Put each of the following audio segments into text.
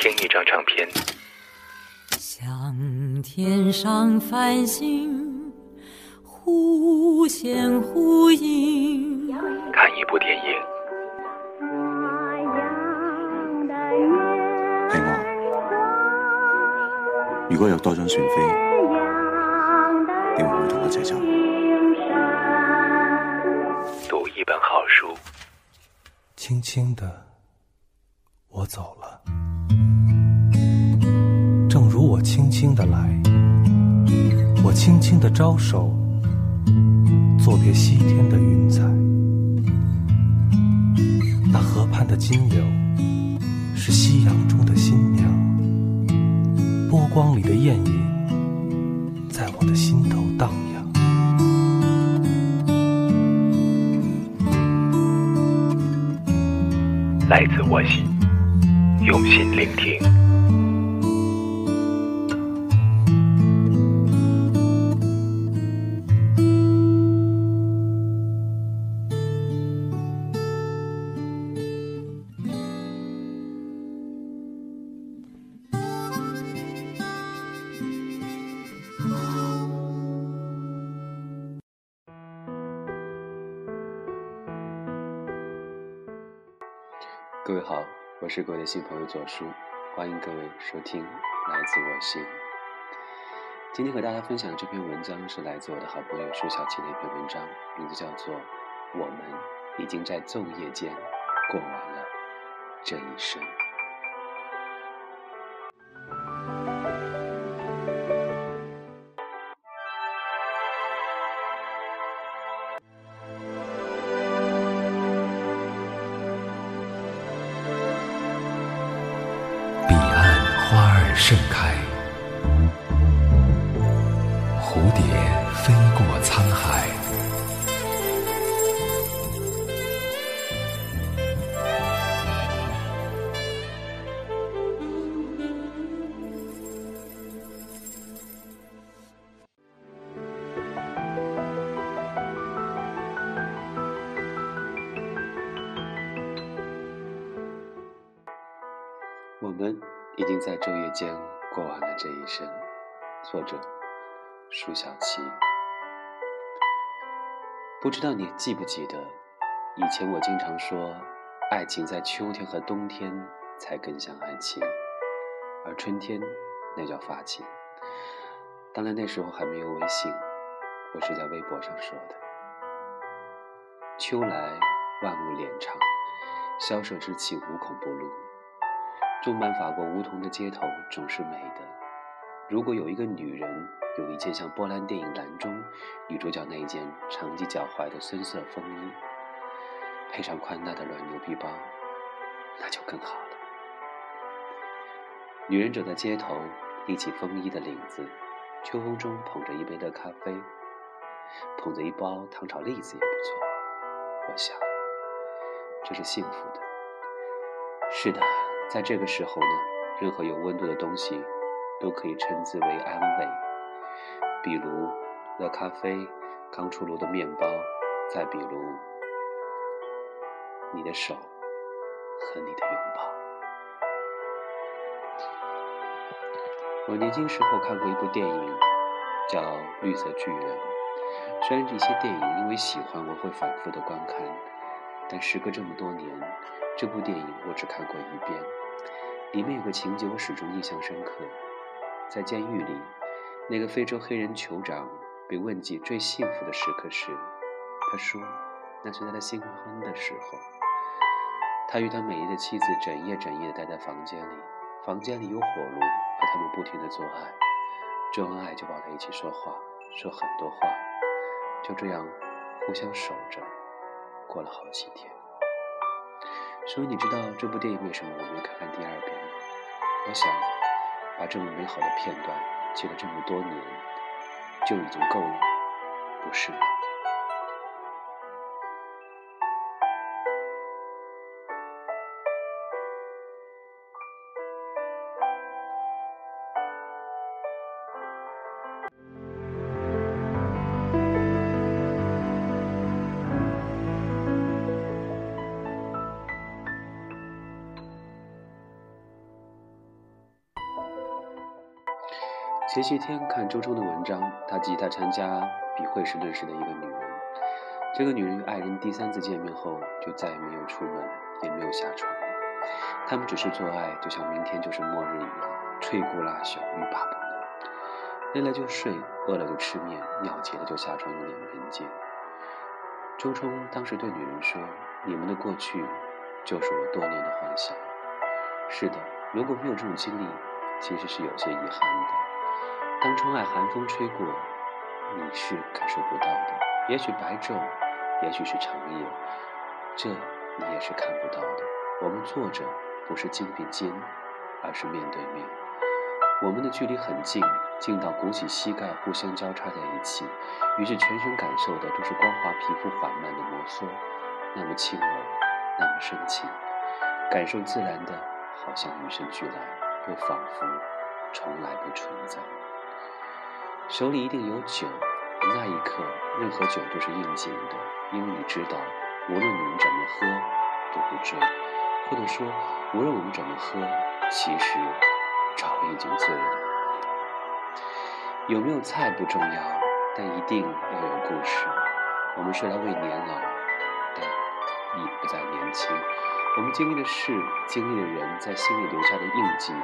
听一张唱片，像天上繁星忽现忽隐，看一部电影，係我。如果有多張船飛，你會唔會同我一齊走？讀一本好书，轻轻的，我走了，正如我轻轻的来，我轻轻的招手，作别西天的云彩。那河畔的金柳，是夕阳中的新娘，波光里的艳影，在我的心头荡漾。来自我心，用心聆听。各位好，我是各位的新朋友左叔，欢迎各位收听来自我心。今天和大家分享的这篇文章是来自我的好朋友舒小琪的一篇文章，名字叫做《我们已经在昼夜间过完了这一生》。盛开，蝴蝶飞过沧海。我们已经在昼夜间过完了这一生。作者：舒小琪。不知道你记不记得，以前我经常说，爱情在秋天和冬天才更像爱情，而春天那叫发情。当然那时候还没有微信，我是在微博上说的。秋来万物敛长，萧瑟之气无孔不入。种满法国梧桐的街头总是美的。如果有一个女人有一件像波兰电影《蓝》中女主角那一件长及脚踝的深色风衣，配上宽大的软牛皮包，那就更好了。女人走在街头，立起风衣的领子，秋风中捧着一杯热咖啡，捧着一包糖炒栗子也不错。我想，这是幸福的。是的。在这个时候呢，任何有温度的东西都可以称之为安慰，比如热咖啡、刚出炉的面包，再比如你的手和你的拥抱。我年轻时候看过一部电影，叫《绿色巨人》。虽然这些电影因为喜欢我会反复的观看，但时隔这么多年，这部电影我只看过一遍。里面有个情节我始终印象深刻，在监狱里，那个非洲黑人酋长被问及最幸福的时刻时，他说：“那是在他新婚的时候，他与他美丽的妻子整夜整夜的待在房间里，房间里有火炉，和他们不停的做爱，做完爱就抱在一起说话，说很多话，就这样互相守着，过了好几天。”所以你知道这部电影为什么我没看看第二遍吗？我想，把这么美好的片段记了这么多年，就已经够了，不是吗？前些天看周冲的文章，他记他参加笔会时认识的一个女人。这个女人与爱人第三次见面后，就再也没有出门，也没有下床。他们只是做爱，就像明天就是末日一样，吹枯拉朽，欲罢不能。累了就睡，饿了就吃面，尿急了就下床用脸盆接。周冲当时对女人说：“你们的过去，就是我多年的幻想。”是的，如果没有这种经历，其实是有些遗憾的。当窗外寒风吹过，你是感受不到的。也许白昼，也许是长夜，这你也是看不到的。我们坐着，不是肩并肩，而是面对面。我们的距离很近，近到鼓起膝盖，互相交叉在一起，于是全身感受的都是光滑皮肤缓慢的摩挲，那么轻柔，那么深情，感受自然的，好像与生俱来，又仿佛从来不存在。手里一定有酒，那一刻，任何酒都是应景的，因为你知道，无论我们怎么喝，都不醉，或者说，无论我们怎么喝，其实。早已经醉了。有没有菜不重要，但一定要有故事。我们虽然未年老，但已不再年轻。我们经历的事，经历的人，在心里留下的印记，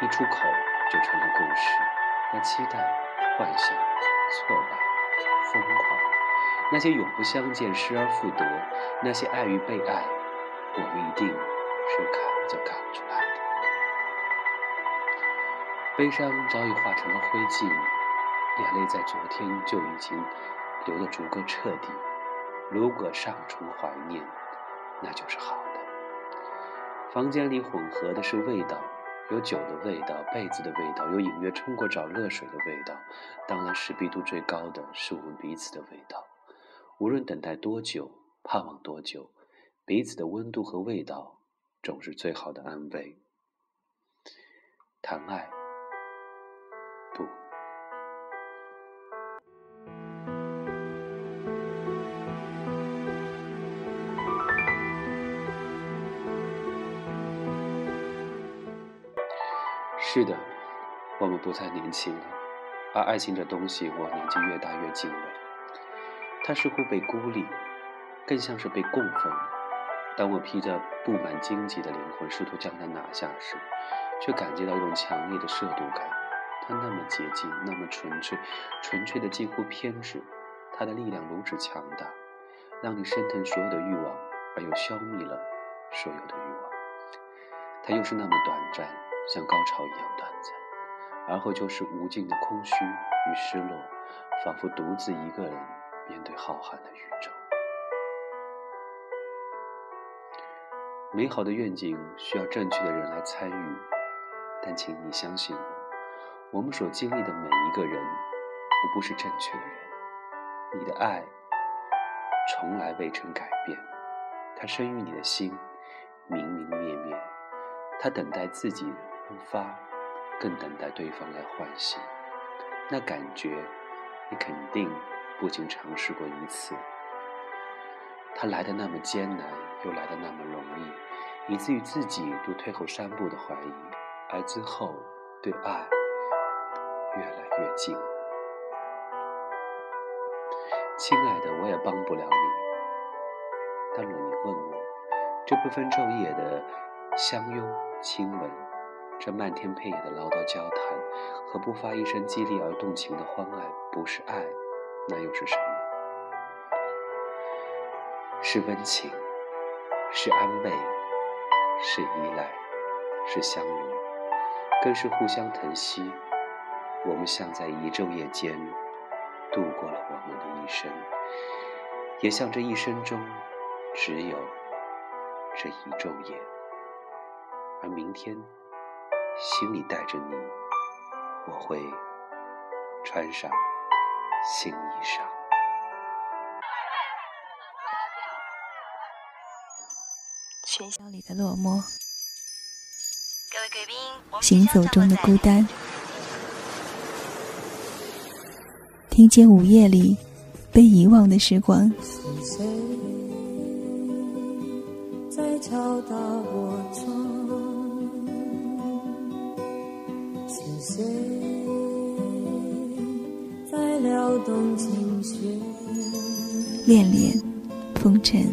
一出口就成了故事。那期待、幻想、挫败、疯狂，那些永不相见、失而复得，那些爱与被爱，我们一定是看着看出来的。悲伤早已化成了灰烬，眼泪在昨天就已经流得足够彻底。如果尚存怀念，那就是好的。房间里混合的是味道，有酒的味道，被子的味道，有隐约冲过澡热水的味道。当然，识别度最高的是我们彼此的味道。无论等待多久，盼望多久，彼此的温度和味道总是最好的安慰。谈爱。是的，我们不再年轻了，而爱情这东西，我年纪越大越敬畏。它似乎被孤立，更像是被供奉。当我披着布满荆棘的灵魂，试图将它拿下时，却感觉到一种强烈的涉毒感。它那么洁净，那么纯粹，纯粹的近乎偏执。它的力量如此强大，让你升腾所有的欲望，而又消灭了所有的欲望。它又是那么短暂。像高潮一样短暂，而后就是无尽的空虚与失落，仿佛独自一个人面对浩瀚的宇宙。美好的愿景需要正确的人来参与，但请你相信我，们所经历的每一个人，都不是正确的人。你的爱从来未曾改变，它生于你的心，明明灭灭，它等待自己。出发，更等待对方来唤醒。那感觉，你肯定不仅尝试过一次。它来的那么艰难，又来的那么容易，以至于自己都退后三步的怀疑，而之后对爱越来越近。亲爱的，我也帮不了你。但若你问我，这不分昼夜的相拥亲吻。这漫天遍野的唠叨交谈和不发一声激励而动情的欢爱，不是爱，那又是什么？是温情，是安慰，是依赖，是相融，更是互相疼惜。我们像在一昼夜间度过了我们的一生，也像这一生中只有这一昼夜，而明天。心里带着你，我会穿上新衣裳。喧嚣里的落寞，行走中的孤单，听见午夜里被遗忘的时光。在敲打我窗？谁在撩动琴弦？恋恋风尘。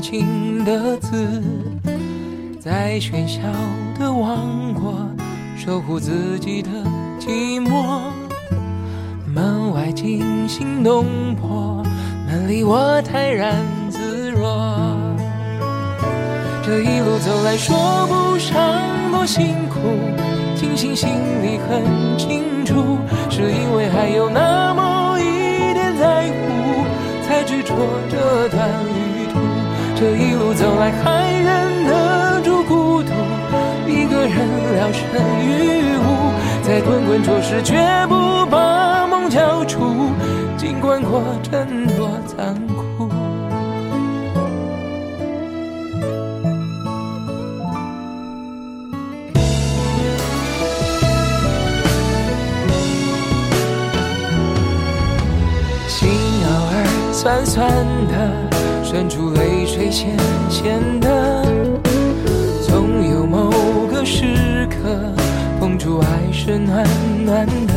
情的字，在喧嚣的王国守护自己的寂寞。门外惊心动魄，门里我泰然自若。这一路走来，说不上多辛苦，庆幸心里很清楚，是因为还有那么一点在乎，才执着这段旅。这一路走来，还忍得住孤独，一个人聊胜于无，在滚滚浊世，绝不把梦交出，尽管过程多残酷。心偶尔酸酸渗出泪水咸咸的，总有某个时刻，碰触爱是暖暖的。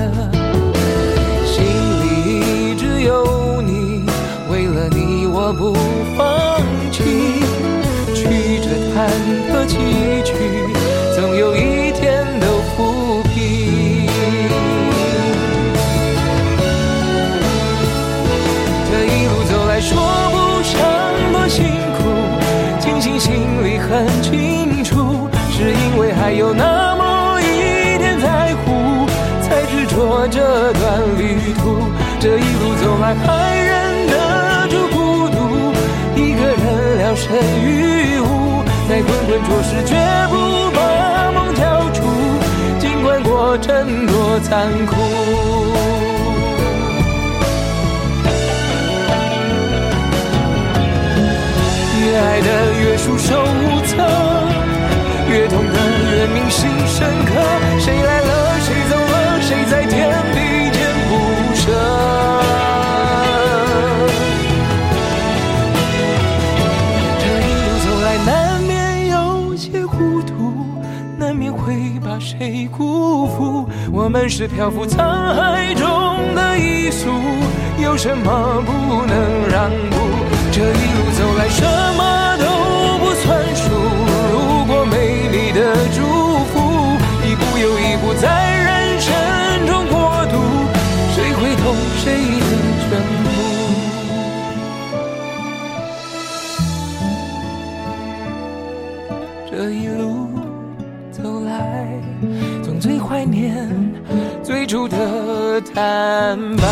庆幸心里很清楚，是因为还有那么一点在乎，才执着这段旅途。这一路走来，还忍得住孤独，一个人聊胜于无，在滚滚浊世，绝不把梦交出，尽管过程多残酷。束手无策，越痛的越铭心深刻。谁来了，谁走了，谁在天地间不舍。这一路走来，难免有些糊涂，难免会把谁辜负。我们是漂浮沧海中的一粟，有什么不能让步？这一路走来，remember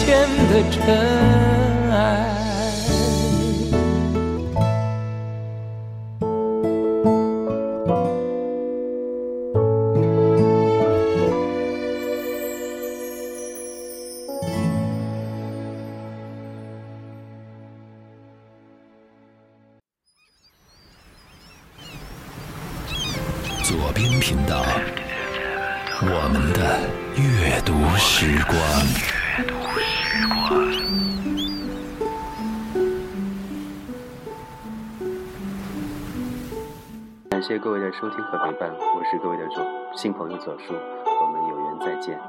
起满天的尘埃。左边频道，我们的阅读时光。感谢各位的收听和陪伴，我是各位的左新朋友左叔，我们有缘再见，